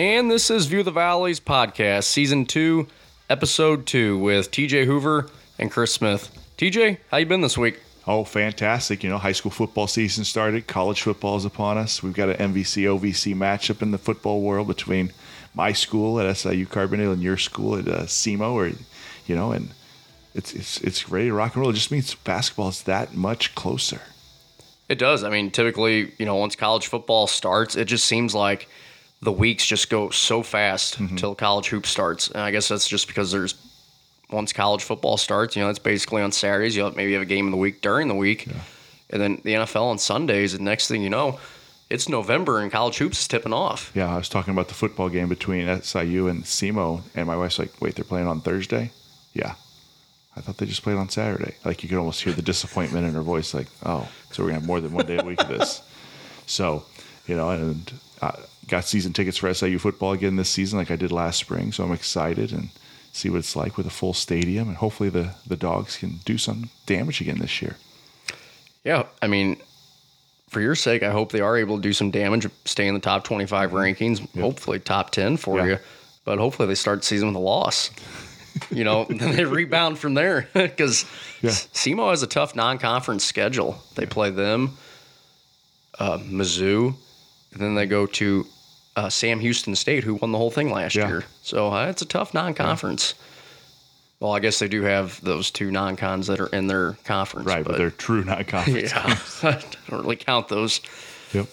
And this is View the Valleys podcast, season two, episode two, with TJ Hoover and Chris Smith. TJ, how you been this week? Oh, fantastic. You know, high school football season started. College football is upon us. We've got an MVC OVC matchup in the football world between my school at SIU Carbondale and your school at uh, SEMO, or, you know, and it's, it's, it's ready to rock and roll. It just means basketball is that much closer. It does. I mean, typically, you know, once college football starts, it just seems like the weeks just go so fast mm-hmm. until college hoop starts. And I guess that's just because there's once college football starts, you know, it's basically on Saturdays. You'll maybe have a game of the week during the week, and then the NFL on Sundays. And next thing you know, it's November and college hoops is tipping off. Yeah, I was talking about the football game between SIU and SEMO, and my wife's like, wait, they're playing on Thursday? Yeah. I thought they just played on Saturday. Like, you could almost hear the disappointment in her voice, like, oh, so we're going to have more than one day a week of this. So, you know, and I got season tickets for SIU football again this season, like I did last spring. So I'm excited and see what it's like with a full stadium, and hopefully the the dogs can do some damage again this year. Yeah, I mean, for your sake, I hope they are able to do some damage, stay in the top 25 rankings, hopefully top 10 for Yeah. you. But hopefully they start the season with a loss. you know, then they rebound from there because Yeah. SEMO has a tough non-conference schedule. They play them, uh, Mizzou, and then they go to uh, Sam Houston State, who won the whole thing last Yeah. year. So uh, it's a tough non-conference. Well, I guess they do have those two non-cons that are in their conference, Right, but, they're true non-conference. yeah, I don't really count those. Yep.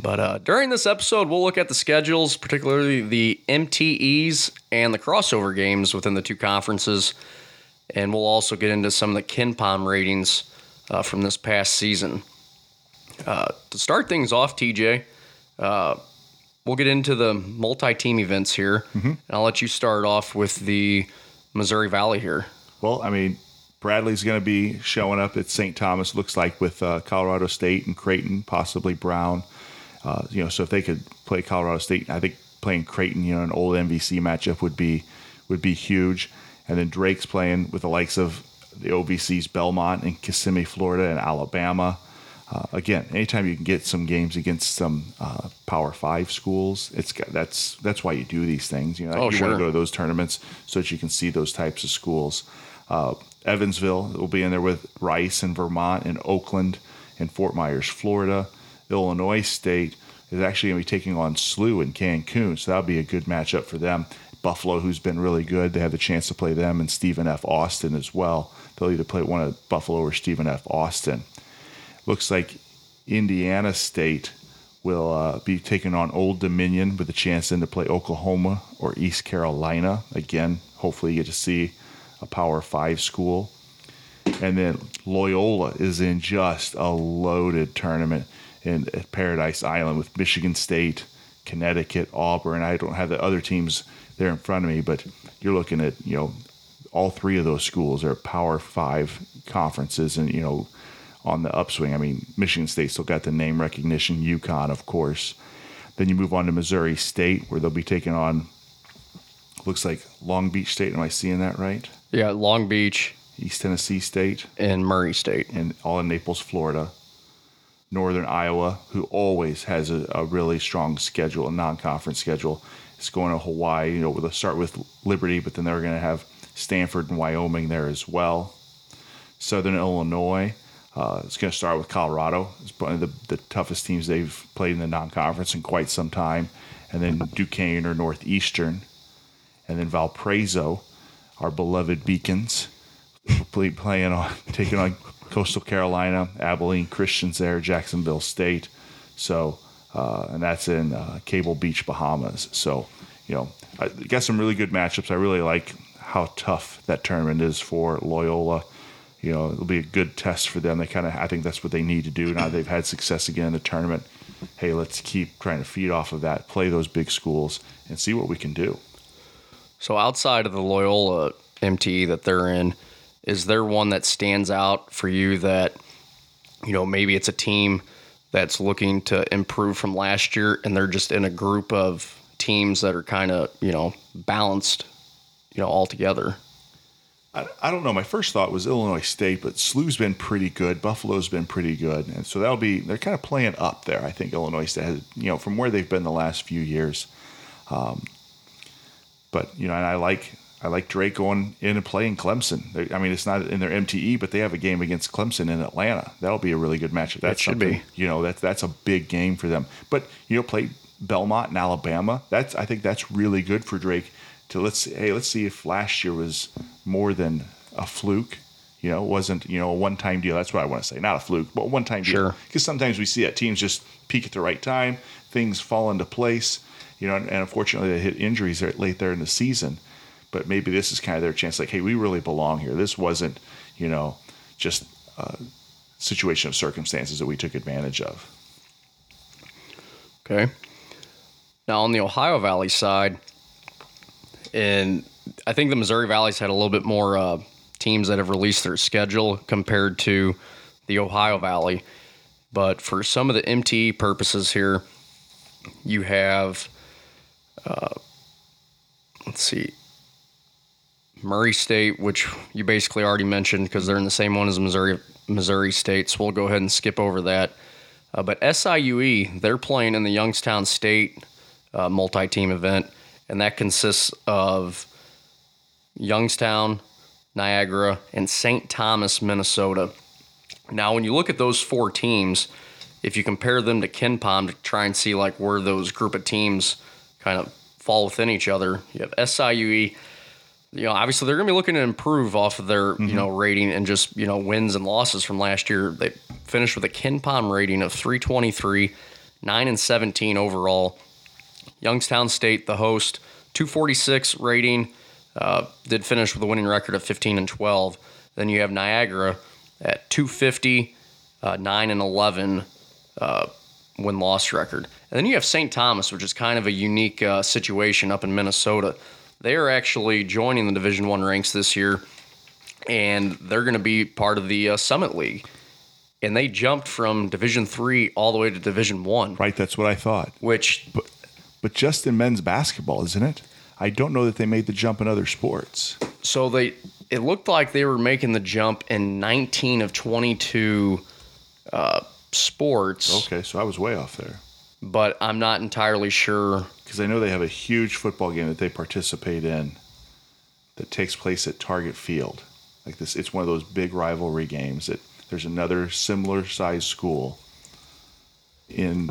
But uh, during this episode, we'll look at the schedules, particularly the MTEs and the crossover games within the two conferences. And we'll also get into some of the KenPom ratings uh, from this past season. Uh, to start things off, TJ, uh, we'll get into the multi team events here. And I'll let you start off with the Missouri Valley here. Well, I mean, Bradley's going to be showing up at St. Thomas. Looks like with uh, Colorado State and Creighton, possibly Brown. Uh, you know, so if they could play Colorado State, I think playing Creighton, you know, an old MVC matchup would be would be huge. And then Drake's playing with the likes of the OVC's Belmont and Kissimmee, Florida, and Alabama. Uh, again, anytime you can get some games against some uh, Power Five schools, it's got, that's that's why you do these things. You know, Oh, you sure. want to go to those tournaments so that you can see those types of schools. Uh, Evansville will be in there with Rice and Vermont and Oakland and Fort Myers, Florida. Illinois State is actually going to be taking on SLU in Cancun, so that'll be a good matchup for them. Buffalo, who's been really good, they have the chance to play them and Stephen F. Austin as well. They'll either play one of Buffalo or Stephen F. Austin. Looks like Indiana State will uh, be taking on Old Dominion with a chance then to play Oklahoma or East Carolina. Again, hopefully you get to see a Power Five school. And then Loyola is in just a loaded tournament in at Paradise Island with Michigan State, Connecticut, Auburn. I don't have the other teams there in front of me, but you're looking at you know all three of those schools are Power Five conferences, and you know on the upswing. I mean, Michigan State still got the name recognition. UConn, of course. Then you move on to Missouri State, where they'll be taking on. Looks like Long Beach State. Am I seeing that right? Yeah, Long Beach East Tennessee State and Murray State. and all in Naples, Florida. Northern Iowa, who always has a, a really strong schedule, a non-conference schedule, is going to Hawaii. You know, they'll start with Liberty, but then they're going to have Stanford and Wyoming there as well. Southern Illinois uh, is going to start with Colorado. It's one of the, the toughest teams they've played in the non-conference in quite some time, and then Duquesne or Northeastern, and then Valparaiso, our beloved Beacons play, playing on taking on Coastal Carolina, Abilene Christians there, Jacksonville State. So, uh, and that's in uh, Cable Beach, Bahamas. So, you know, I got some really good matchups. I really like how tough that tournament is for Loyola. You know, it'll be a good test for them. They kind of, I think that's what they need to do now. They've had success again in the tournament. Hey, let's keep trying to feed off of that, play those big schools, and see what we can do. So outside of the Loyola MTE that they're in, is there one that stands out for you that you know maybe it's a team that's looking to improve from last year and they're just in a group of teams that are kind of you know balanced you know all together I, I don't know. My first thought was Illinois State, but SLU's been pretty good. Buffalo's been pretty good, and so that'll be they're kind of playing up there. I think Illinois State has, you know, from where they've been the last few years. Um, but you know, and I like I like Drake going in and playing Clemson. They- I mean, it's not in their MTE, but they have a game against Clemson in Atlanta. That'll be a really good matchup. That should be. You know, that's that's a big game for them. But you know, play Belmont and Alabama. That's I think that's really good for Drake. To let's see, hey, let's see if last year was more than a fluke. You know, it wasn't you know a one time deal. That's what I want to say, not a fluke, but one time deal. Sure. Because sometimes we see that teams just peak at the right time, things fall into place. You know, and, and unfortunately they hit injuries late there in the season. But maybe this is kind of their chance. Like, hey, we really belong here. This wasn't, you know, just a situation of circumstances that we took advantage of. Okay. Now on the Ohio Valley side, and I think the Missouri Valley's had a little bit more uh, teams that have released their schedule compared to the Ohio Valley. But for some of the MTE purposes here, you have, uh, let's see, Murray State, which you basically already mentioned because they're in the same one as Missouri Missouri State. So we'll go ahead and skip over that. Uh, but SIUE, they're playing in the Youngstown State uh, multi-team event, and that consists of Youngstown, Niagara, and St. Thomas, Minnesota. Now, when you look at those four teams, if you compare them to KenPom to try and see like where those group of teams kind of fall within each other, you have SIUE. You know, obviously they're going to be looking to improve off of their you know mm-hmm. rating and just you know wins and losses from last year. They finished with a KenPom rating of 323, nine and 17 overall. Youngstown State, the host, 246 rating, uh, did finish with a winning record of 15 and 12. Then you have Niagara at 250, uh, 9 and 11 uh, win loss record. And then you have St. Thomas, which is kind of a unique uh, situation up in Minnesota. They are actually joining the Division One ranks this year, and they're going to be part of the uh, Summit League. And they jumped from Division Three all the way to Division One, Right? That's what I thought. which But just in men's basketball, isn't it? I don't know that they made the jump in other sports. So they it looked like they were making the jump in 19 of 22 uh, sports, Okay, so I was way off there. but I'm not entirely sure. Because I know they have a huge football game that they participate in that takes place at Target Field. Like this, it's one of those big rivalry games that there's another similar sized school in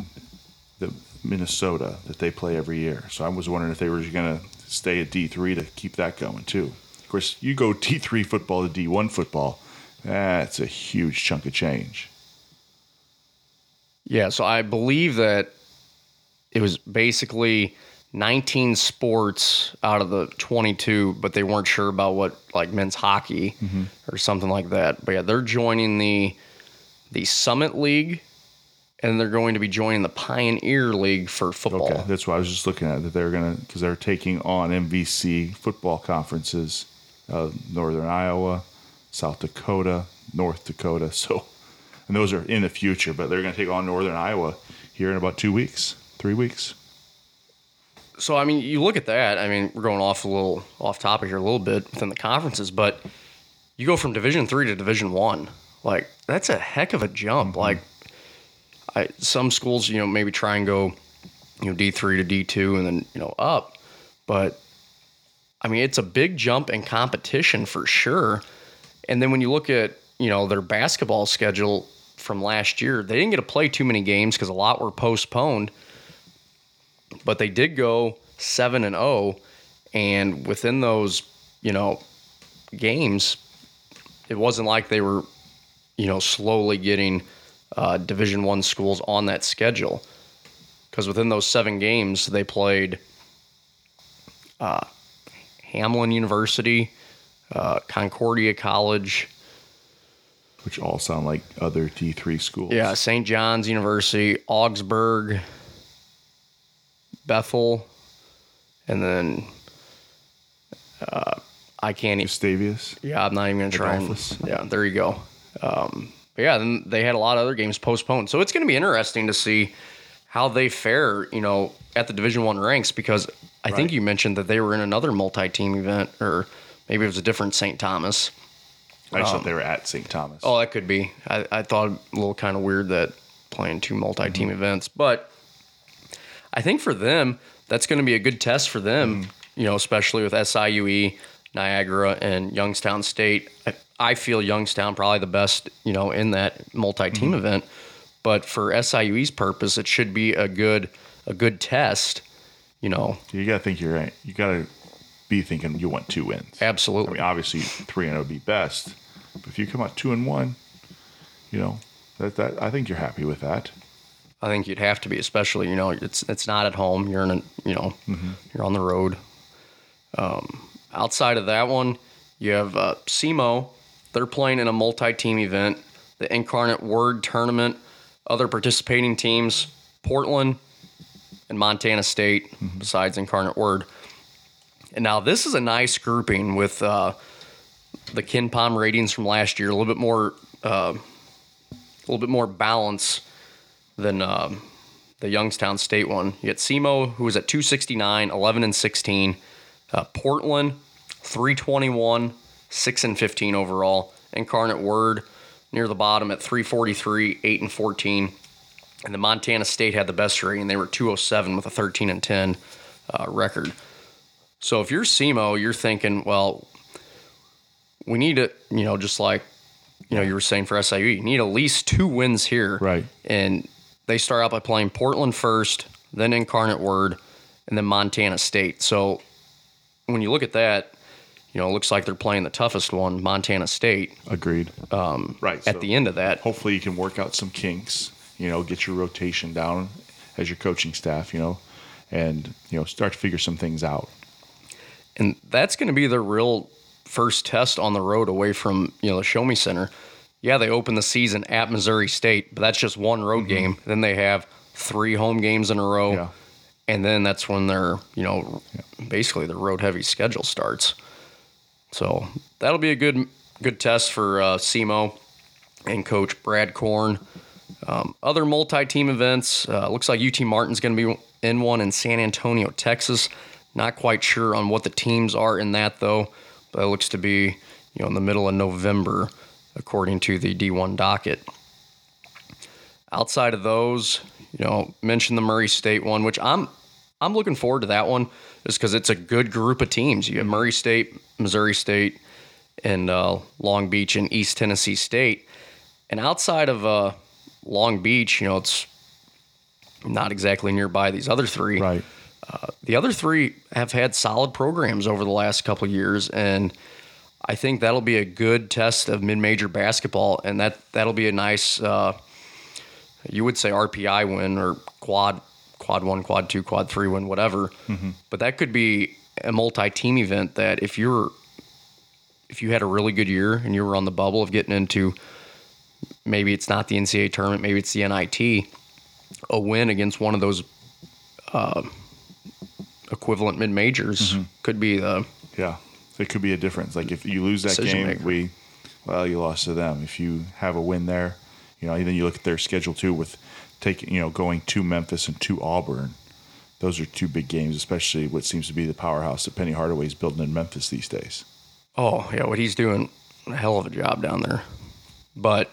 the Minnesota that they play every year. So I was wondering if they were going to stay at D3 to keep that going too. Of course, you go D3 football to D1 football, that's a huge chunk of change. Yeah, so I believe that it was basically 19 sports out of the 22, but they weren't sure about what like men's hockey mm-hmm. or something like that. But yeah, they're joining the the Summit League and they're going to be joining the Pioneer League for football. Okay, that's what I was just looking at. That they're gonna because they're taking on MVC football conferences, uh, Northern Iowa, South Dakota, North Dakota. So, and those are in the future, but they're gonna take on Northern Iowa here in about two weeks, three weeks. So I mean, you look at that. I mean, we're going off a little off topic here a little bit within the conferences, but you go from Division three to Division one. Like that's a heck of a jump. Like, I some schools, you know, maybe try and go, you know, D three to D two and then you know up, but I mean, it's a big jump in competition for sure. And then when you look at you know their basketball schedule from last year, they didn't get to play too many games because a lot were postponed but they did go 7 and 0 and within those you know games it wasn't like they were you know slowly getting uh, division 1 schools on that schedule cuz within those 7 games they played uh, Hamline University uh, Concordia College Which all sound like other D3 schools. yeah St. John's University Augsburg Bethel and then uh, I can't e- Gustavius. Yeah, I'm not even gonna try. And, yeah, there you go. Um, but yeah, then they had a lot of other games postponed, so it's gonna be interesting to see how they fare. You know, at the Division One ranks because I think you mentioned that they were in another multi-team event, or maybe it was a different St. Thomas. I just thought um, they were at St. Thomas. Oh, that could be. I, I thought a little kind of weird that playing two multi-team mm-hmm. events, but I think for them, that's going to be a good test for them. Mm-hmm. You know, especially with SIUE, Niagara, and Youngstown State. I, I feel Youngstown probably the best. You know, in that multi-team event. But for SIUE's purpose, it should be a good a good test. You know, You got to think you're right. You got to be thinking you want two wins. Absolutely. I mean, obviously three and zero would be best, but if you come out two and one, you know that that I think you're happy with that. I think you'd have to be, especially you know it's it's not at home. You're in a you know you're on the road. Um, outside of that one, you have uh, SEMO. They're playing in a multi-team event, the Incarnate Word Tournament. Other participating teams: Portland and Montana State. Besides Incarnate Word, and now this is a nice grouping with uh, the KenPom ratings from last year. A little bit more, uh, a little bit more balance than um, the Youngstown State one. You get SEMO, who was at 269, 11 and 16. Uh, Portland, 321, 6 and 15 overall. Incarnate Word near the bottom at 343, 8 and 14. And the Montana State had the best rating. They were 207 with a 13 and 10 uh, record. So if you're SEMO, you're thinking, well, we need to, you know, just like, you know, you were saying for SIU, you need at least two wins here. Right. And they start out by playing Portland first, then Incarnate Word, and then Montana State. So when you look at that, you know, it looks like they're playing the toughest one, Montana State, Agreed. Um, right. at the end of that. hopefully you can work out some kinks. You know, get your rotation down as your coaching staff. You know, and you know start to figure some things out. And that's going to be the real first test on the road away from, you know, the Show Me Center. Yeah, they open the season at Missouri State, but that's just one road game. Then they have three home games in a row. Yeah. And then that's when their, you know, basically the road heavy schedule starts. So that'll be a good good test for uh, SEMO and coach Brad Korn. Um, other multi-team events. Uh, looks like UT Martin's going to be in one in San Antonio, Texas. Not quite sure on what the teams are in that though, but it looks to be you know in the middle of November, according to the D1 docket. Outside of those, you know, mention the Murray State one, which I'm I'm looking forward to that one, just because it's a good group of teams. You have Murray State, Missouri State, and uh, Long Beach and East Tennessee State. And outside of uh, Long Beach, you know, it's not exactly nearby these other three. Right. The other three have had solid programs over the last couple of years, and I think that'll be a good test of mid-major basketball, and that that'll be a nice, uh, you would say RPI win or quad, quad one, quad two, quad three win, whatever. Mm-hmm. But that could be a multi-team event that if you're, if you had a really good year and you were on the bubble of getting into, maybe it's not the NCAA tournament, maybe it's the NIT, a win against one of those uh, equivalent mid majors mm-hmm. could be the Yeah, it could be a difference. Like if you lose that game, maker. we well, you lost to them. If you have a win there, you know, then you look at their schedule too with taking, you know, going to Memphis and to Auburn. Those are two big games, especially what seems to be the powerhouse that Penny Hardaway's building in Memphis these days. oh yeah what he's doing a hell of a job down there but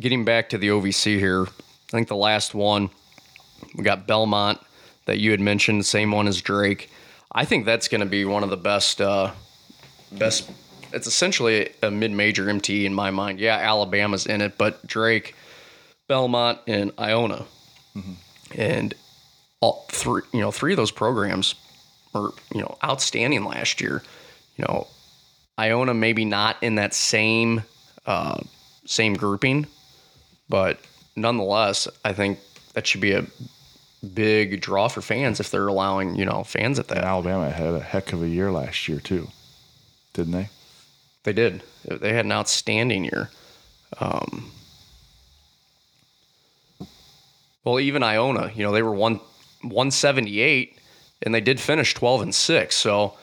getting back to the ovc here i think the last one we got belmont that you had mentioned same one as drake i think that's going to be one of the best uh best it's essentially a mid-major mt in my mind yeah alabama's in it but drake belmont and iona. And all three you know three of those programs were you know outstanding last year. You know iona maybe not in that same uh, same grouping but nonetheless i think that should be a big draw for fans if they're allowing you know fans at And that Alabama had a heck of a year last year too, didn't they? they did. They had an outstanding year. Um, well even iona you know they were one 178 and they did finish 12 and 6 so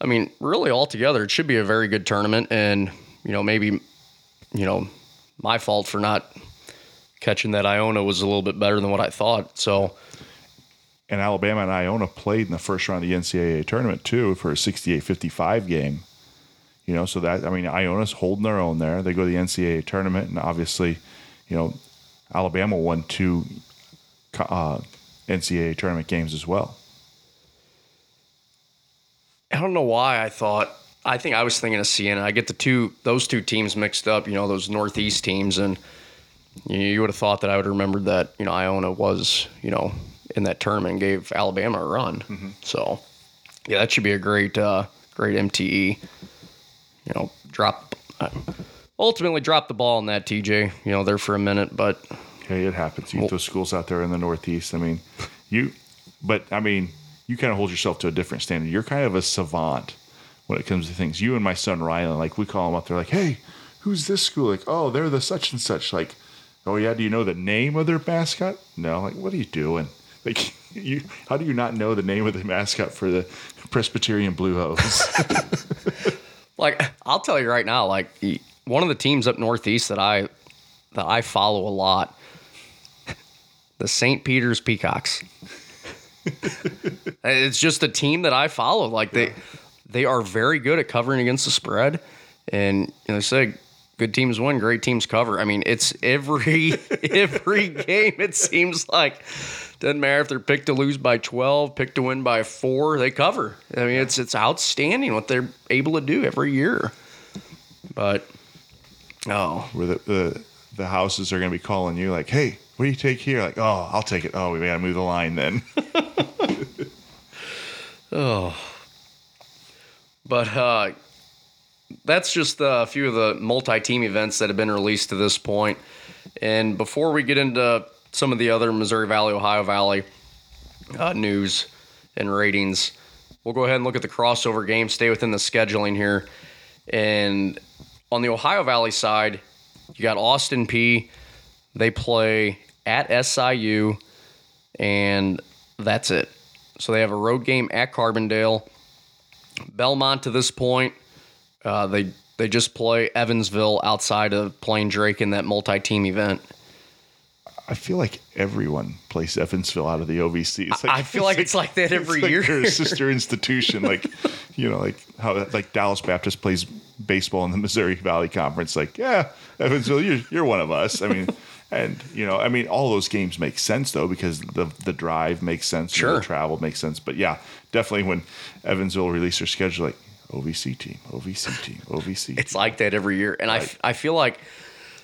i mean really altogether it should be a very good tournament and you know maybe you know my fault for not catching that iona was a little bit better than what i thought so And Alabama and Iona played in the first round of the NCAA tournament too for a 68-55 game. You know, so that I mean, Iona's holding their own there. They go to the NCAA tournament, and obviously, you know, Alabama won two uh, NCAA tournament games as well. I don't know why I thought. I think I was thinking of Siena. I get the two those two teams mixed up. You know those Northeast teams, and you, you would have thought that I would have remembered that you know Iona was you know in that tournament and gave Alabama a run. So yeah, that should be a great uh, great MTE. You know, drop uh, ultimately drop the ball on that TJ. You know, there for a minute, but Okay, it happens. You get those schools out there in the Northeast. I mean, you, but I mean, you kind of hold yourself to a different standard. You're kind of a savant when it comes to things. You and my son Rylan, like we call them up. They're like, "Hey, who's this school?" Like, "Oh, they're the such and such." Like, "Oh yeah, do you know the name of their mascot?" No. Like, what are you doing? Like, you, how do you not know the name of the mascot for the Presbyterian Blue Hose? like I'll tell you right now, like one of the teams up northeast that I that I follow a lot, the St. Peter's Peacocks. it's just a team that I follow. Like they they are very good at covering against the spread, and you know, they say good teams win, great teams cover. I mean, it's every every game. It seems like doesn't matter if they're picked to lose by twelve, picked to win by four, they cover. I mean, it's it's outstanding what they're able to do every year. But oh, Where the, the the houses are going to be calling you, like, "Hey, what do you take here?" Like, "Oh, I'll take it." Oh, we got to move the line then. Oh, but uh, that's just a few of the multi-team events that have been released to this point. And before we get into some of the other Missouri Valley, Ohio Valley uh, news and ratings, we'll go ahead and look at the crossover game. Stay within the scheduling here. And on the Ohio Valley side, you got Austin Peay. They play at SIU, and that's it. So they have a road game at Carbondale. Belmont to this point, uh, they they just play Evansville outside of playing Drake in that multi-team event. I feel like everyone plays Evansville out of the OVC. It's I feel like it's like that every it's like year. They're sister institution, like you know, like how like Dallas Baptist plays baseball in the Missouri Valley Conference. Like, yeah, Evansville, you're you're one of us. I mean, and you know, I mean, all those games make sense though because the the drive makes sense, Sure. the travel makes sense. But yeah, definitely when Evansville released their schedule, like OVC team, OVC team, OVC. It's like that every year, and f I I feel like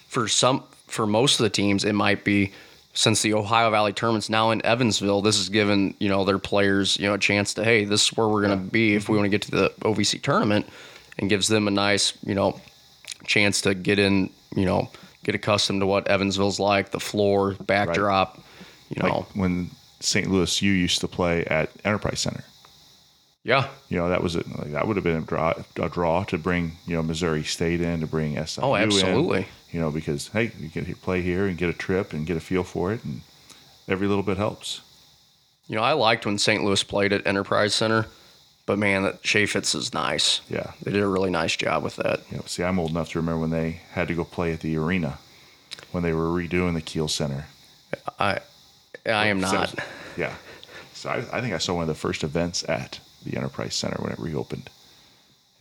for some for most of the teams it might be since the Ohio Valley tournament's now in Evansville. This has given you know their players you know a chance to hey this is where we're going to be if we want to get to the OVC tournament, and gives them a nice you know chance to get in you know get accustomed to what Evansville's like the floor backdrop you know like when St. Louis U used to play at Enterprise Center. yeah you know that was a, like, that would have been a draw a draw to bring you know Missouri State in to bring SIU Oh, in, absolutely. You know because hey you can play here and get a trip and get a feel for it and every little bit helps you know I liked when St. Louis played at Enterprise Center, but man that Chaifetz is nice. yeah They did a really nice job with that. you know see I'm old enough to remember when they had to go play at the arena when they were redoing the Kiel Center I I am So- not. yeah so I, I think I saw one of the first events at the Enterprise Center when it reopened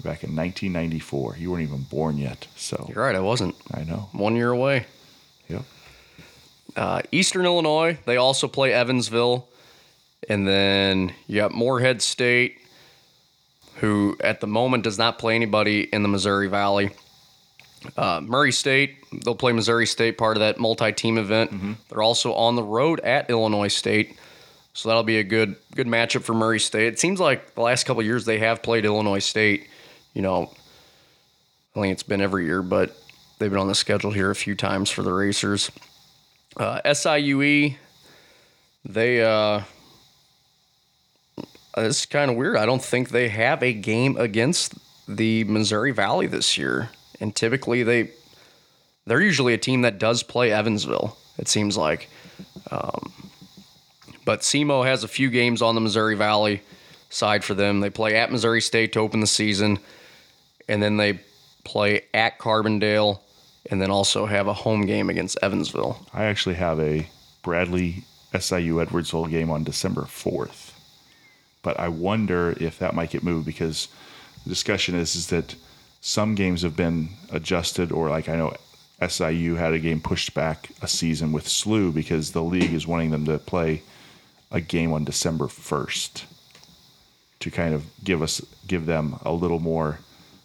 back in 1994 you weren't even born yet so You're right, I wasn't. I know One year away. yep Uh, Eastern Illinois, they also play Evansville. And then you got Morehead State, who at the moment does not play anybody in the Missouri Valley. Uh, Murray State, they'll play Missouri State, part of that multi team event. They're also on the road at Illinois State. So that'll be a good good matchup for Murray State. It seems like the last couple of years they have played Illinois State. You know, I think it's been every year, but they've been on the schedule here a few times for the Racers. Uh, SIUE, they uh, it's kind of weird. I don't think they have a game against the Missouri Valley this year, and typically they they're usually a team that does play Evansville. It seems like, um, but SEMO has a few games on the Missouri Valley side for them. They play at Missouri State to open the season, and then they play at Carbondale, and then also have a home game against Evansville. I actually have a Bradley SIU Edwardsville game on December 4th. But I wonder if that might get moved because the discussion is, is that some games have been adjusted, or like I know SIU had a game pushed back a season with SLU because the league is wanting them to play a game on December 1st. to kind of give us give them a little more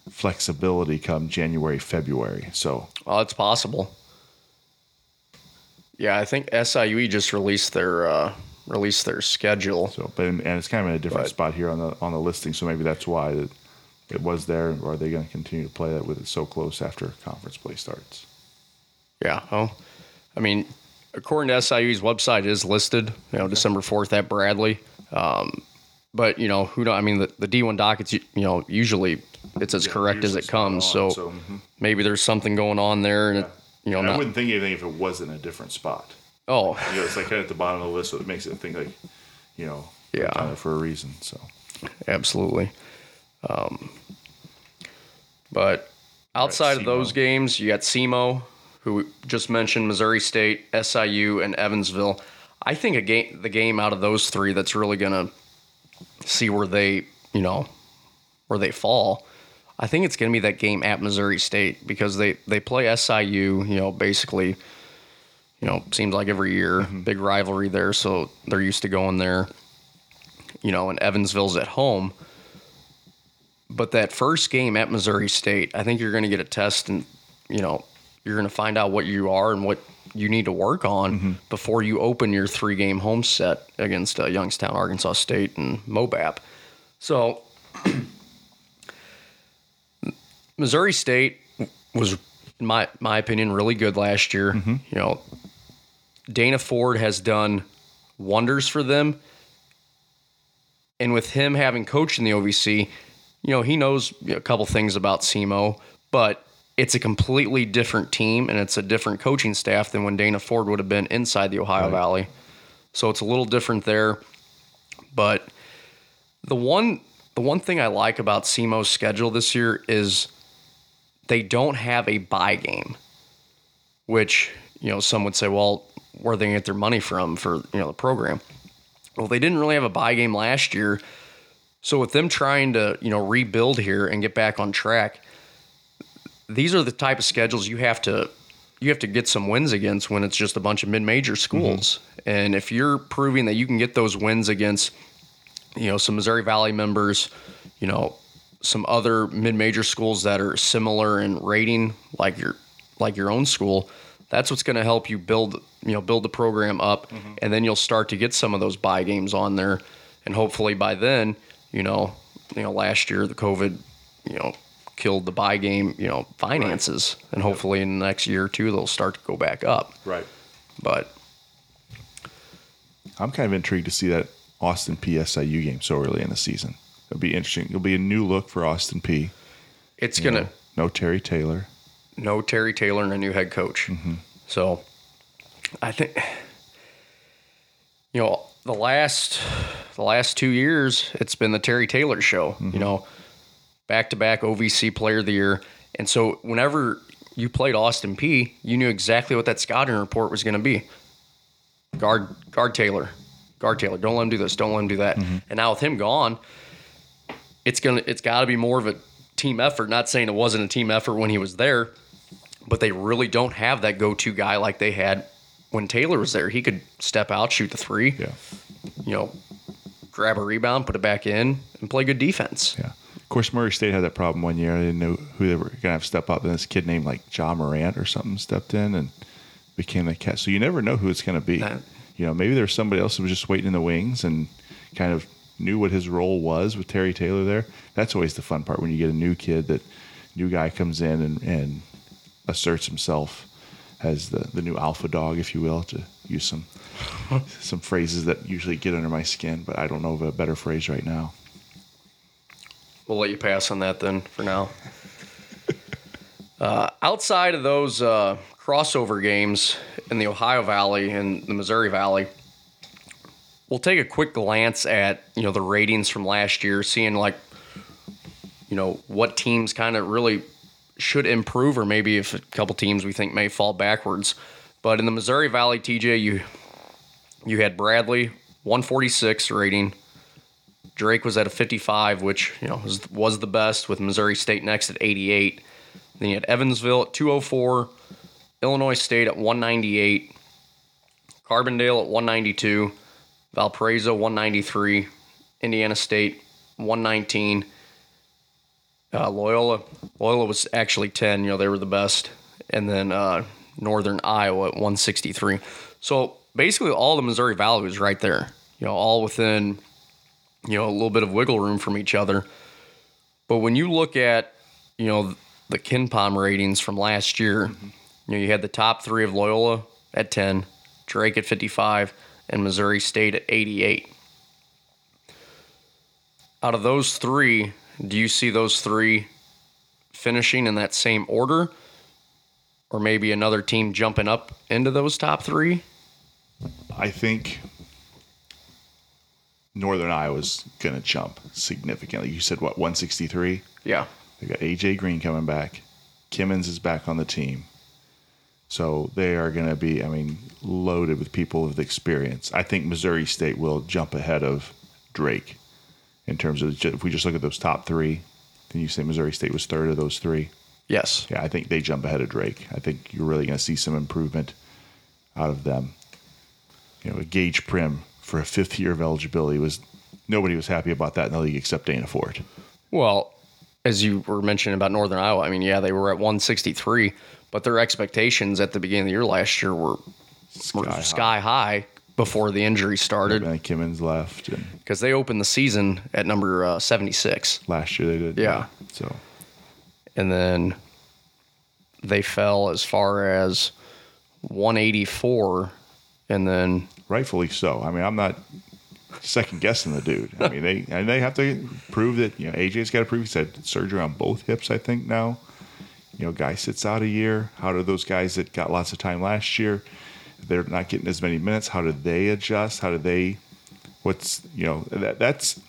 flexibility come January, February. So Well, it's possible. Yeah, I think SIUE just released their uh, released their schedule. so but and it's kind of in a different But- spot here on the on the listing. So maybe that's why it, it was there. Or are they going to continue to play that with it so close after conference play starts? Yeah. Well, I mean, according to SIU's website, it is listed. You know, December fourth at Bradley. Um, but you know, who know? I mean, the, the D one dockets. You you know, usually it's as correct as it comes. So, on, so, mhm. maybe there's something going on there, and it, you know, And I not. wouldn't think anything if it wasn't a different spot. Oh, You know, it's like kind of at the bottom of the list, so it makes it think like, you know, Yeah. kind of for a reason. So absolutely. Um, but outside of those games, you got SEMO, who just mentioned, Missouri State, SIU, and Evansville. I think a game, the game out of those three that's really gonna see where they, you know, where they fall. I think it's gonna be that game at Missouri State because they they play SIU, you know, basically. You know, seems like every year, big rivalry there, so they're used to going there you know, and Evansville's at home. But that first game at Missouri State, I think you're going to get a test and, you know, you're going to find out what you are and what you need to work on before you open your three game home set against uh, Youngstown, Arkansas State, and Mobap. So, Missouri State was, in my, my opinion, really good last year. Mm-hmm. You know, Dana Ford has done wonders for them. And with him having coached in the OVC, you know, he knows a couple things about SEMO, but it's a completely different team and it's a different coaching staff than when Dana Ford would have been inside the Ohio Valley. So it's a little different there. But the one the one thing I like about SEMO's schedule this year is they don't have a buy game, which, you know, some would say, well, where are they going to get their money from for, you know, the program? Well, they didn't really have a buy game last year. So with them trying to, you know, rebuild here and get back on track, these are the type of schedules you have to you have to get some wins against when it's just a bunch of mid-major mm-hmm. schools. And if you're proving that you can get those wins against you know, some Missouri Valley members, you know, some other mid-major schools that are similar in rating like your like your own school, that's what's going to help you build, you know, build the program up mm-hmm. and then you'll start to get some of those buy games on there and hopefully by then, you know, you know last year the COVID, you know, killed the buy game, you know, finances and hopefully in the next year or two they'll start to go back up. right. But I'm kind of intrigued to see that Austin Peay SIU game so early in the season. It'll be interesting. It'll be a new look for Austin Peay. it's You going to know, no Terry Taylor. no Terry Taylor and a new head coach. Mm-hmm. So I think you know the last the last two years it's been the Terry Taylor show. You mm-hmm. know, back to back OVC Player of the Year, and so whenever you played Austin Peay, you knew exactly what that scouting report was going to be. Guard guard Taylor, guard Taylor. Don't let him do this. Don't let him do that. Mm-hmm. And now with him gone, it's gonna it's got to be more of a team effort. Not saying it wasn't a team effort when he was there, but they really don't have that go-to guy like they had when Taylor was there. He could step out, shoot the three, Yeah. you know, grab a rebound, put it back in, and play good defense. Yeah. Of course, Murray State had that problem one year. They didn't know who they were going to have step up. And this kid named like John Morant or something stepped in and became the cat. So you never know who it's going to be. That- you know, maybe there's somebody else who was just waiting in the wings and kind of knew what his role was with Terry Taylor there. That's always the fun part when you get a new kid that new guy comes in and, and asserts himself as the, the new alpha dog, if you will, to use some some phrases that usually get under my skin, but I don't know of a better phrase right now. We'll let you pass on that then for now. uh, outside of those uh, crossover games in the Ohio Valley and the Missouri Valley, we'll take a quick glance at you know the ratings from last year, seeing like you know what teams kind of really should improve, or maybe if a couple teams we think may fall backwards. But in the Missouri Valley, TJ, you you had Bradley 146 rating. Drake was at a 55, which you know was, was the best, with Missouri State next at 88. Then you had Evansville at 204, Illinois State at 198, Carbondale at 192, Valparaiso 193, Indiana State 119. Uh, Loyola Loyola was actually 10. You know they were the best, and then uh, Northern Iowa at 163. So basically, all the Missouri Valley was right there. You know, all within you know a little bit of wiggle room from each other. But when you look at you know the Ken KenPom ratings from last year, you know you had the top three of Loyola at 10, Drake at 55, and Missouri State at 88. Out of those three, do you see those three finishing in that same order? Or maybe another team jumping up into those top three? I think Northern Iowa's going to jump significantly. You said what, 163? Yeah. They got AJ Green coming back. Kimmins is back on the team. So they are going to be, I mean, loaded with people with experience. I think Missouri State will jump ahead of Drake in terms of if we just look at those top three. Then you say Missouri State was third of those three. Yes. Yeah, I think they jump ahead of Drake. I think you're really going to see some improvement out of them. You know, a Gaige Prim for a fifth year of eligibility was nobody was happy about that in the league except Dana Ford. Well, as you were mentioning about Northern Iowa, I mean, yeah, they were at 163, but their expectations at the beginning of the year last year were sky, high. sky high before the injury started And Kimmons left, because they opened the season at number uh, 76. last year they did. Yeah. So and then they fell as far as 184 and then rightfully so. I mean, I'm not second guessing the dude. I mean, they and they have to prove that you know AJ's got to prove. He's had surgery on both hips, I think now. You know, guy sits out a year. How do those guys that got lots of time last year? They're not getting as many minutes. How do they adjust? How do they? What's you know that that's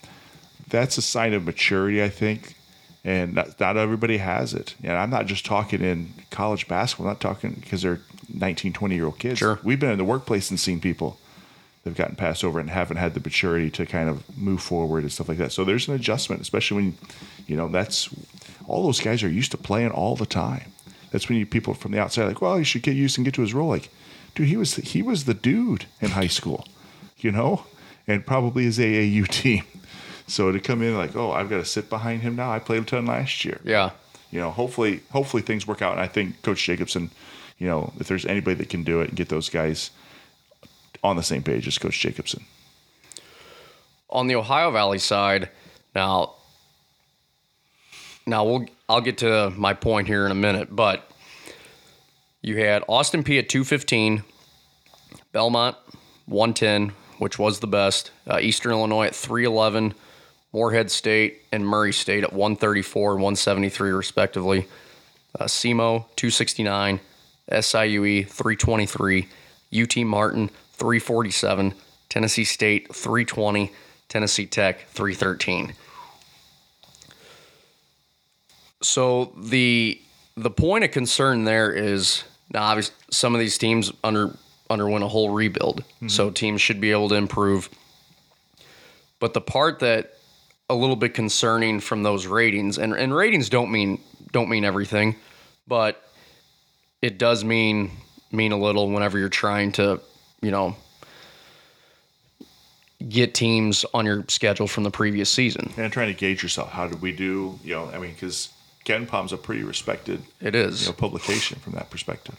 that's a sign of maturity, I think. And not, not everybody has it. And I'm not just talking in college basketball. I'm not talking because they're 19, 20 year old kids. Sure. We've been in the workplace and seen people they've gotten passed over and haven't had the maturity to kind of move forward and stuff like that. So there's an adjustment, especially when, you know, that's all those guys are used to playing all the time. That's when you people from the outside are like, well, you should get used and get to his role. Like, dude, he was he was the dude in high school, you know, and probably his AAU team. So to come in like, oh, I've got to sit behind him now. I played a ton last year yeah you know, hopefully, hopefully things work out. And I think Coach Jacobson, you know, if there's anybody that can do it and get those guys on the same page as Coach Jacobson. on the Ohio Valley side, now, now we'll I'll get to my point here in a minute, but you had Austin Peay at 215, Belmont 110, which was the best, uh, Eastern Illinois at 311, Morehead State and Murray State at 134 and 173 respectively, uh, SEMO 269, SIUE 323, UT Martin 347, Tennessee State 320, Tennessee Tech 313. So the the point of concern there is now obviously some of these teams under underwent a whole rebuild, mm-hmm. so teams should be able to improve. But the part that a little bit concerning from those ratings, and, and ratings don't mean don't mean everything, but it does mean mean a little whenever you're trying to, you know, get teams on your schedule from the previous season. And trying to gauge yourself. How did we do? You know, I mean, because KenPom's a pretty respected It is. you know, publication from that perspective.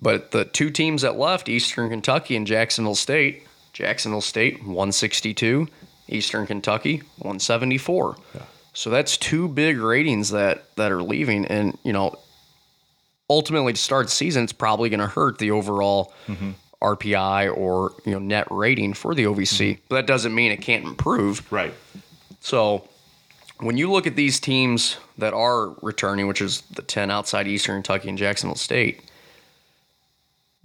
But the two teams that left, Eastern Kentucky and Jacksonville State, Jacksonville State 162, Eastern Kentucky 174. So that's two big ratings that that are leaving and, you know, ultimately to start the season it's probably going to hurt the overall mm-hmm. RPI or, you know, net rating for the OVC. Mm-hmm. But that doesn't mean it can't improve. Right. So when you look at these teams that are returning, which is the 10 outside Eastern Kentucky and Jacksonville State,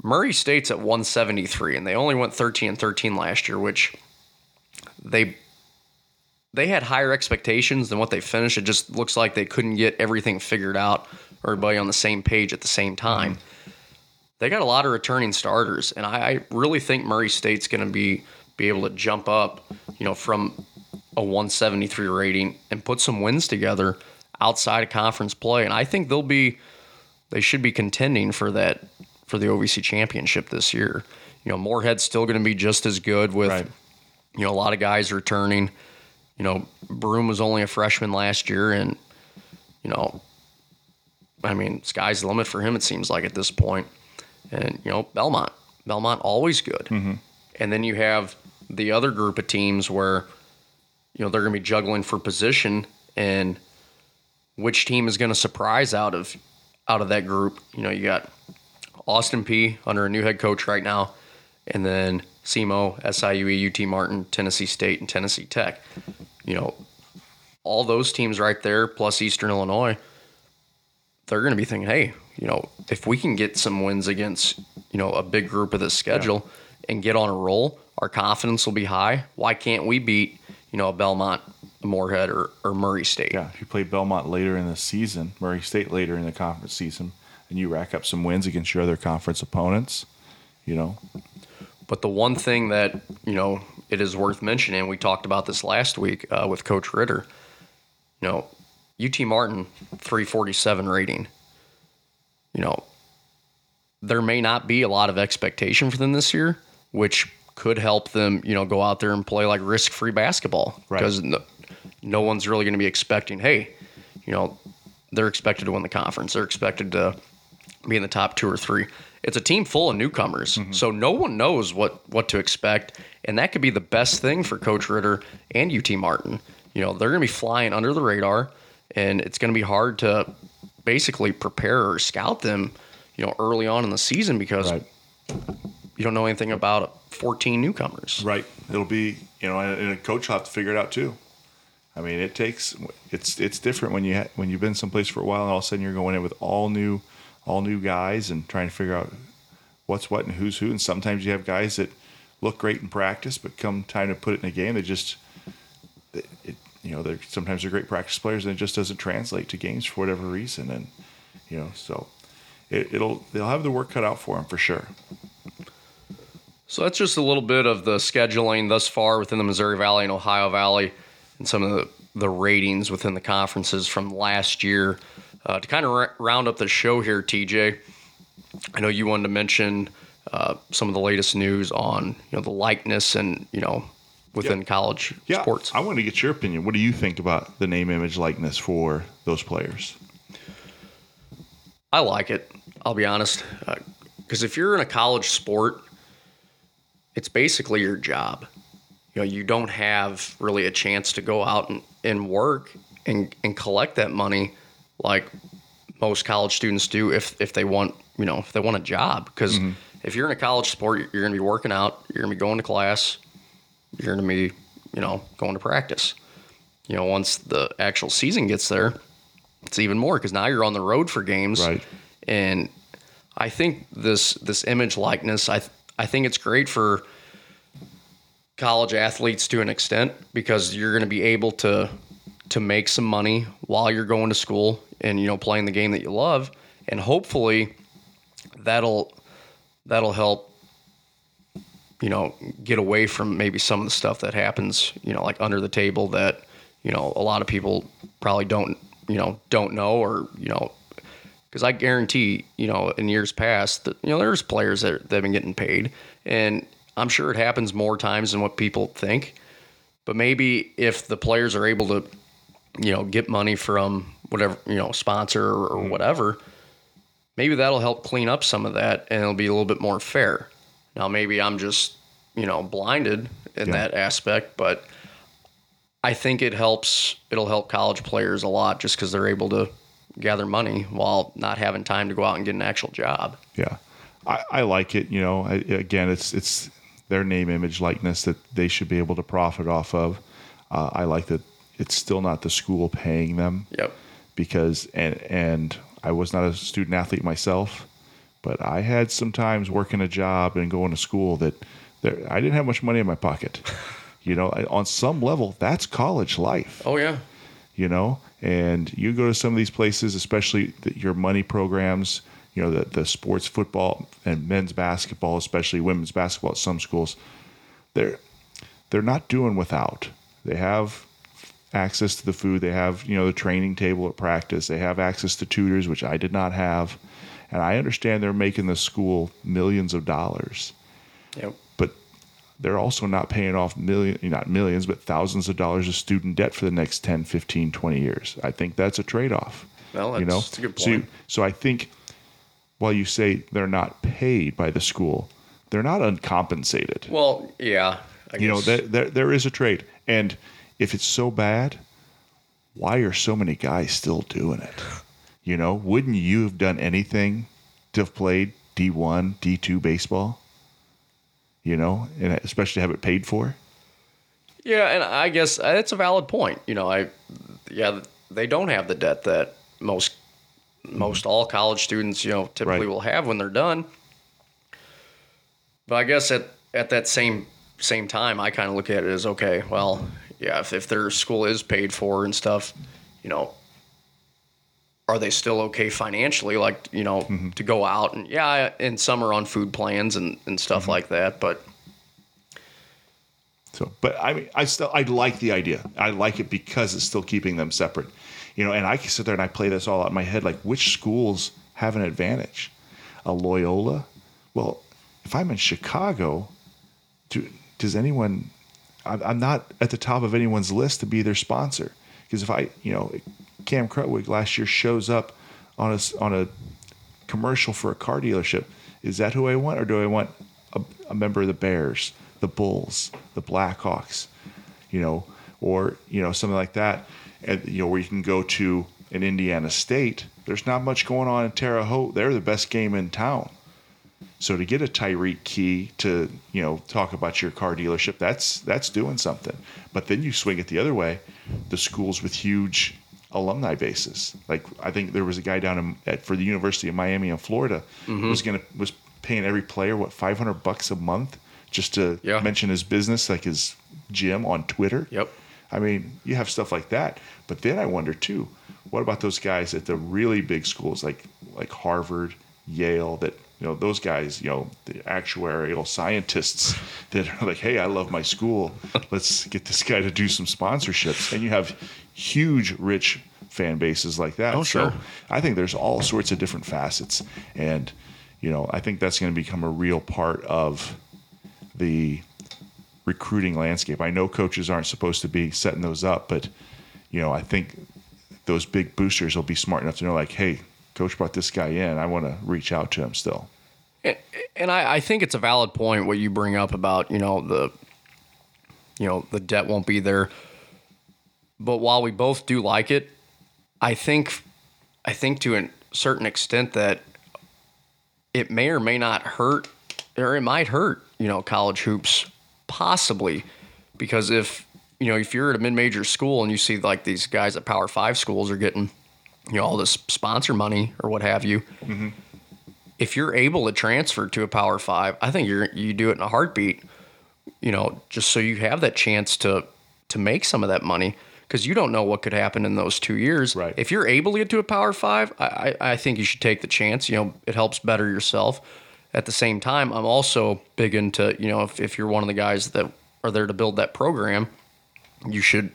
Murray State's at 173, and they only went 13 and 13 last year, which they they had higher expectations than what they finished. It just looks like they couldn't get everything figured out, everybody on the same page at the same time. They got a lot of returning starters, and I, I really think Murray State's going to be be able to jump up, you know, from a 173 rating and put some wins together outside of conference play. And I think they'll be they should be contending for that for the OVC championship this year. You know, Morehead's still going to be just as good with Right. you know a lot of guys returning. You know, Broome was only a freshman last year, and you know, I mean, sky's the limit for him. It seems like at this point, and you know, Belmont, Belmont always good, mm-hmm. and then you have the other group of teams where you know they're going to be juggling for position and which team is going to surprise out of out of that group. You know, you got Austin Peay under a new head coach right now, and then SEMO, SIUE, UT Martin, Tennessee State, and Tennessee Tech. You know, all those teams right there, plus Eastern Illinois, they're going to be thinking, hey, you know, if we can get some wins against, you know, a big group of this schedule and get on a roll, our confidence will be high. Why can't we beat, you know, a Belmont, a Morehead, or, or Murray State? Yeah, if you play Belmont later in the season, Murray State later in the conference season, and you rack up some wins against your other conference opponents, you know, But the one thing that you know it is worth mentioning, we talked about this last week uh, with Coach Ridder. You know, UT Martin 347 rating. You know, there may not be a lot of expectation for them this year, which could help them. You know, go out there and play like risk-free basketball Right. because no, no one's really going to be expecting. Hey, you know, they're expected to win the conference. They're expected to be in the top two or three. It's a team full of newcomers, mm-hmm. so no one knows what what to expect, and that could be the best thing for Coach Ridder and UT Martin. You know, they're going to be flying under the radar, and it's going to be hard to basically prepare or scout them. You know, early on in the season because right, you don't know anything about 14 newcomers. right. It'll be, you know, and a coach will have to figure it out too. I mean, it takes it's it's different when you ha- when you've been someplace for a while and all of a sudden you're going in with all new all new guys and trying to figure out what's what and who's who. And sometimes you have guys that look great in practice, but come time to put it in a game, they just it, it you know they're sometimes they're great practice players and it just doesn't translate to games for whatever reason. And you know, so it, it'll they'll have the work cut out for them for sure. So that's just a little bit of the scheduling thus far within the Missouri Valley and Ohio Valley, and some of the, the ratings within the conferences from last year. Uh, to kind of r- round up the show here, TJ, I know you wanted to mention uh, some of the latest news on you know the likeness and you know within Yeah. college Yeah, sports. I want to get your opinion. What do you think about the name, image, likeness for those players? I like it. I'll be honest, because if you're in a college sport, it's basically your job. You know, you don't have really a chance to go out and, and work and, and collect that money like most college students do if if they want you know if they want a job. Because mm-hmm. if you're in a college sport, you're going to be working out, you're going to be going to class, you're going to be you know going to practice. You know, once the actual season gets there, it's even more because now you're on the road for games, Right. And I think this this image likeness, I th- I think it's great for college athletes to an extent because you're going to be able to to make some money while you're going to school and you know playing the game that you love, and hopefully that'll that'll help you know get away from maybe some of the stuff that happens you know like under the table that you know a lot of people probably don't you know don't know or you know because I guarantee you know in years past that you know there's players that that have been getting paid and I'm sure it happens more times than what people think. But maybe if the players are able to you know get money from whatever you know sponsor or, or whatever maybe that'll help clean up some of that and it'll be a little bit more fair now maybe i'm just you know blinded in Yeah. that aspect but i think it helps it'll help college players a lot just because they're able to gather money while not having time to go out and get an actual job Yeah, I, I like it. You know, I, again, it's it's their name, image, likeness that they should be able to profit off of. Uh, I like that it's still not the school paying them. Yep. Because and and I was not a student athlete myself, but I had some times working a job and going to school that there, I didn't have much money in my pocket. You know, I- on some level, that's college life. Oh yeah. You know and you go to some of these places especially the, your money programs you know the, the sports football and men's basketball especially women's basketball at some schools they're they're not doing without. They have access to the food. They have you know the training table at practice. They have access to tutors which i did not have. And i understand they're making the school millions of dollars. Yep. But they're also not paying off million not millions but thousands of dollars of student debt for the next 10 15 20 years. I think that's a trade-off Well, you know? that's a good so, you- point. so i think while you say they're not paid by the school they're not uncompensated. Well, yeah. I you know guess. there, there, there is a trade. And if it's so bad why are so many guys still doing it you know wouldn't you have done anything to have played d1 d2 baseball you know and especially have it paid for Yeah, and I guess that's a valid point. You know, I yeah, they don't have the debt that most mm-hmm. most all college students, you know, typically Right. will have when they're done. But I guess at at that same same time, I kind of look at it as okay, well, yeah, if, if their school is paid for and stuff, you know, are they still okay financially? Like, you know, mm-hmm. to go out and yeah, and some are on food plans and, and stuff mm-hmm. like that, but So, but I mean, I still I like the idea. I like it because it's still keeping them separate, you know. And I can sit there and I play this all out in my head, like which schools have an advantage? A Loyola? Well, if I'm in Chicago, do, does anyone? I'm, not at the top of anyone's list to be their sponsor because if I, you know, Cam Krutwig last year shows up on a on a commercial for a car dealership. Is that who I want, or do I want a, a member of the Bears, the Bulls, the Blackhawks, you know, or you know something like that? And you know where you can go to an Indiana State. There's not much going on in Terre Haute. They're the best game in town. So to get a Tyreke Key to you know talk about your car dealership, that's that's doing something. But then you swing it the other way, the schools with huge alumni bases. Like I think there was a guy down in, at for the University of Miami in Florida mm-hmm. was gonna was paying every player what 500 bucks a month just to Yeah. mention his business like his gym on Twitter. Yep. I mean, you have stuff like that. But then I wonder too, what about those guys at the really big schools like like Harvard, Yale that you know those guys, you know, the actuarial scientists that are like, "Hey, I love my school. Let's get this guy to do some sponsorships." And you have huge rich fan bases like that. Oh, so sure. I think there's all sorts of different facets and you know, I think that's going to become a real part of the recruiting landscape. I know coaches aren't supposed to be setting those up, but you know, I think those big boosters will be smart enough to know, like, hey, coach brought this guy in. I want to reach out to him still. And, I, I think it's a valid point what you bring up about you know the you know the debt won't be there. But while we both do like it, I think I think to a certain extent that it may or may not hurt, or it might hurt you know college hoops possibly because if you know if you're at a mid-major school and you see like these guys at Power Five schools are getting you know all this sponsor money or what have you mm-hmm. If you're able to transfer to a power five, I think you're you do it in a heartbeat. You know, just so you have that chance to to make some of that money because you don't know what could happen in those two years. Right. If you're able to get to a power five, I, I I think you should take the chance. You know, it helps better yourself. At the same time, I'm also big into you know if if you're one of the guys that are there to build that program, you should.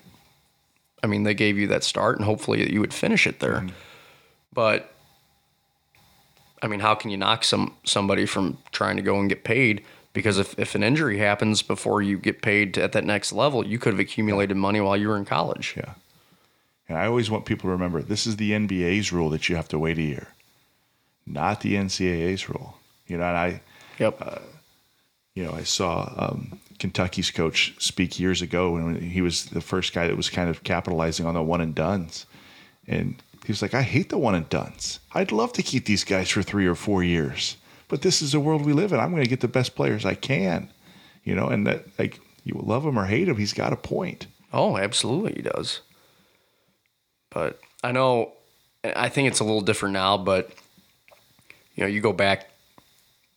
I mean, they gave you that start, and hopefully you would finish it there. Mm-hmm. But I mean, how can you knock some somebody from trying to go and get paid? Because if, if an injury happens before you get paid to, at that next level, you could have accumulated money while you were in college. Yeah. And I always want people to remember this is the NBA's rule that you have to wait a year, not the NCAA's rule. You know, and I, Yep. you know, I saw um, Kentucky's coach speak years ago when he was the first guy that was kind of capitalizing on the one and dones. And he was like, I hate the one and dones. I'd love to keep these guys for three or four years, but this is the world we live in. I'm going to get the best players I can, you know, and that, like, you love him or hate him, he's got a point. oh, absolutely, he does. But I know, I think it's a little different now. But you know, you go back,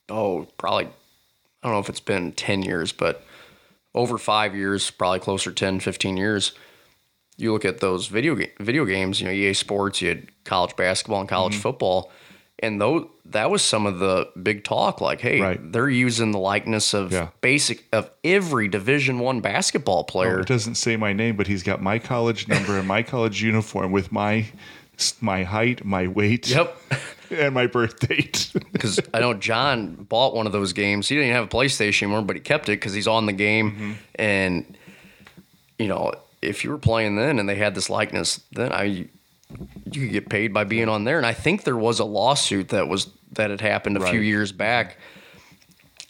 oh, probably, I don't know if it's been ten years, but over five years, probably closer to 10, 15 years. You look at those video ga- video games, you know, EA Sports, you had college basketball and college Mm-hmm. football, and though that was some of the big talk. Like, hey, Right. they're using the likeness of Yeah. basic of every Division One basketball player. It doesn't say my name, but he's got my college number and my college uniform with my my height, my weight. Yep. and my birth date. because I know John bought one of those games. He didn't even have a PlayStation anymore, but he kept it because he's on the game. Mm-hmm. And you know, if you were playing then and they had this likeness, then I you could get paid by being on there. And I think there was a lawsuit that was that had happened a few years back.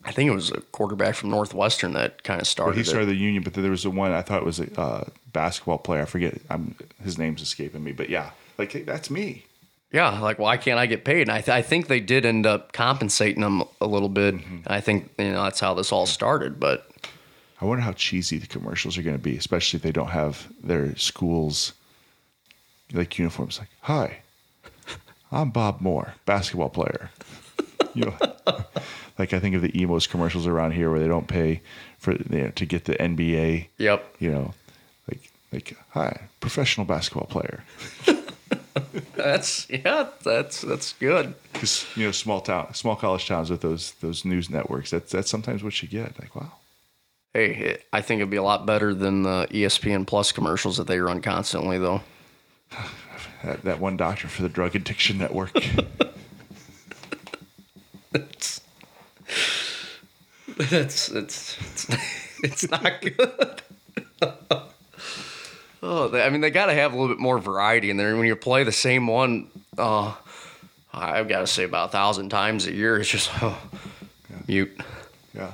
I think it was a quarterback from Northwestern that kind of started, he it. started the union, but there was the one I thought it was a uh, basketball player. I forget. I'm, his name's escaping me, but yeah, like hey, that's me. Yeah, like why can't I get paid? And I, th- I think they did end up compensating them a little bit. Mm-hmm. I think you know that's how this all started. But I wonder how cheesy the commercials are going to be, especially if they don't have their schools like uniforms. Like, hi, I'm Bob Moore, basketball player. You know, like I think of the emos commercials around here where they don't pay for you know, to get the NBA. yep, You know, like like hi, professional basketball player. that's yeah, that's that's good. Because you know, small town, small college towns with those those news networks. That's that's sometimes what you get. Like, wow. Hey, it, I think it'd be a lot better than the ESPN Plus commercials that they run constantly, though. That, that one doctor for the drug addiction network. It's it's it's it's, it's not good. oh, they, I mean, they got to have a little bit more variety in there. When you play the same one, uh, I've got to say about a thousand times a year, it's just oh, mute. Yeah.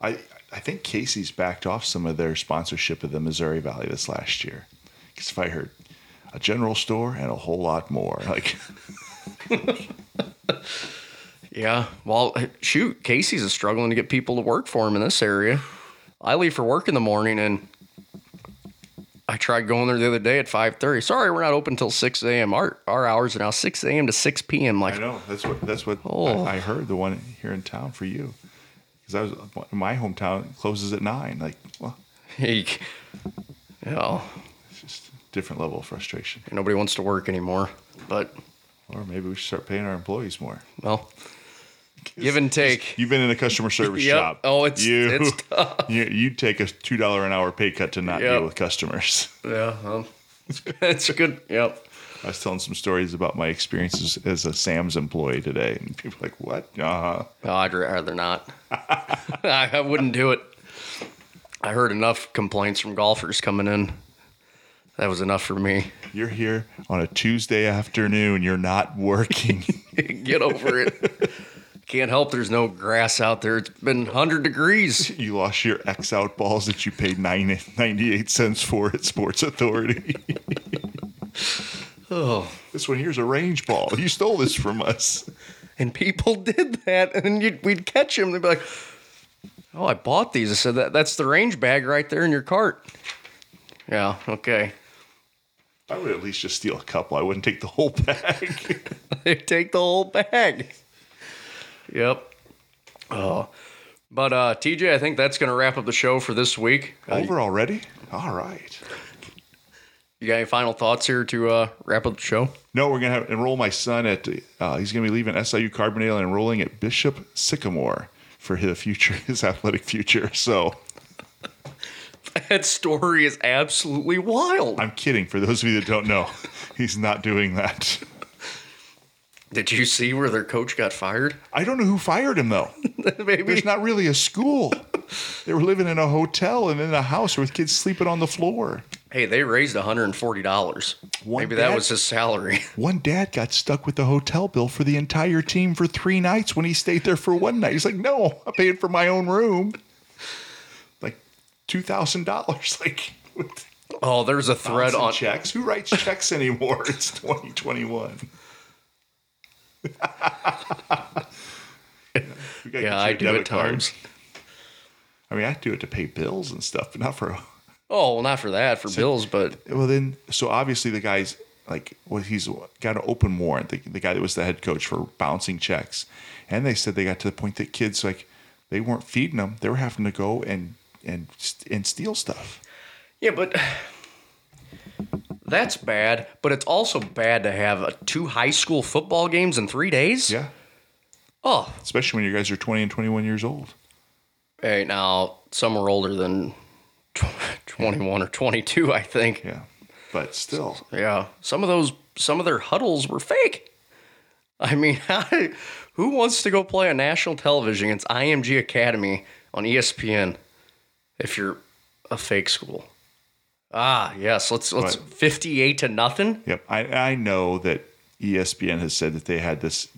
I I think Casey's backed off some of their sponsorship of the Missouri Valley this last year. Because if I heard a general store and a whole lot more, like Yeah. Well, shoot, Casey's is struggling to get people to work for him in this area. I leave for work in the morning and I tried going there the other day at 5:30. Sorry, we're not open until 6 a.m. Our our hours are now 6 a.m. to 6 p.m. Like, I know that's what that's what Oh. I, I heard the one here in town for you. Because I was my hometown closes at nine. Like, well, you know, it's just a different level of frustration. nobody wants to work anymore. But Or maybe we should start paying our employees more. well, give and take. You've been in a customer service Yep. job. Oh, it's- you. it's tough. You you take a two dollar an hour pay cut to not Yep. deal with customers. Yeah, well, it's good. Yep. I was telling some stories about my experiences as a Sam's employee today, and people are like, "What? Uh, Oh, I'd rather not. I, I wouldn't do it. I heard enough complaints from golfers coming in. That was enough for me. you're here on a Tuesday afternoon. You're not working. Get over it. Can't help there's no grass out there. It's been 100 degrees. you lost your X out balls that you paid nine, 98 cents for at Sports Authority. Oh. this one here's a range ball. You stole this from us. And people did that. And you'd, we'd catch them. They'd be like, oh, I bought these. I said, that, that's the range bag right there in your cart. Yeah, okay. I would at least just steal a couple. I wouldn't take the whole bag. they take the whole bag. Yep. Oh. But uh, TJ, I think that's going to wrap up the show for this week. Over already? All right. You got any final thoughts here to uh, wrap up the show? No, we're gonna have, enroll my son at. Uh, he's gonna be leaving SIU Carbondale and enrolling at Bishop Sycamore for his future, his athletic future. So That story is absolutely wild. I'm kidding. For those of you that don't know, he's not doing that. Did you see where their coach got fired? I don't know who fired him though. Maybe. There's not really a school. They were living in a hotel and in a house with kids sleeping on the floor. Hey, they raised $140. One Maybe that was his salary. One dad got stuck with the hotel bill for the entire team for three nights when he stayed there for one night. He's like, "No, I paid for my own room." Like two thousand dollars. Like Oh, there's a thread on. checks. Who writes checks anymore? It's 2021. Yeah, I do at card. times. I mean, I do it to pay bills and stuff, but not for. Oh, well, not for that, for bills, but Well, then, so obviously the guy's like, well, he's got an open warrant. The, the guy that was the head coach for bouncing checks, and they said they got to the point that kids like they weren't feeding them; they were having to go and and and steal stuff. Yeah, but that's bad. But it's also bad to have uh, two high school football games in three days. Yeah, Oh, especially when you guys are 20 and 21 years old. hey, now some are older than 21 or 22, I think. Yeah, but still, Yeah, some of those, some of their huddles were fake. I mean, who wants to go play on national television against IMG Academy on ESPN if you're a fake school? Ah, yes. Let's let's Right. fifty-eight to nothing. Yep. I, I know that ESPN has said that they had this,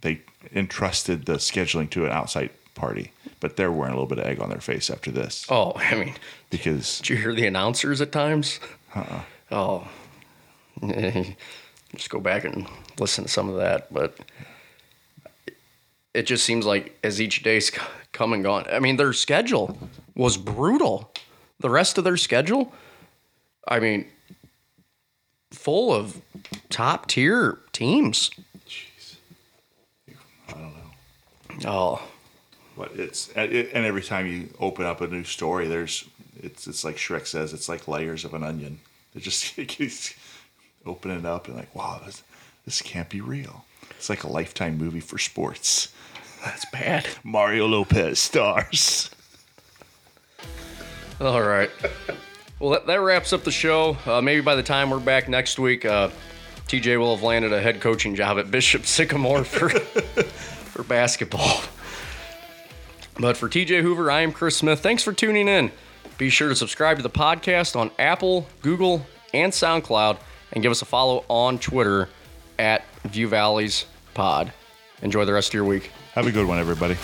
they entrusted the scheduling to an outside party, but they're wearing a little bit of egg on their face after this Oh, I mean, because did you hear the announcers at times? Uh-uh. Oh, just go back and listen to some of that. But it just seems like as each day's come and gone. I mean, their schedule was brutal. The rest of their schedule, I mean, full of top tier teams. Jeez, I don't know. Oh, But it's and it- and every time you open up a new story, there's it's it's like Shrek says, it's like layers of an onion. It just it keeps opening up and like, wow, this this can't be real. It's like a lifetime movie for sports. that's bad. Mario Lopez stars. All right. Well, that, that wraps up the show. Uh, maybe by the time we're back next week, uh, TJ will have landed a head coaching job at Bishop Sycamore for for basketball. But for TJ Hoover, I am Chris Smith. Thanks for tuning in. Be sure to subscribe to the podcast on Apple, Google, and SoundCloud, and give us a follow on Twitter at View Valleys Pod. Enjoy the rest of your week. Have a good one, everybody.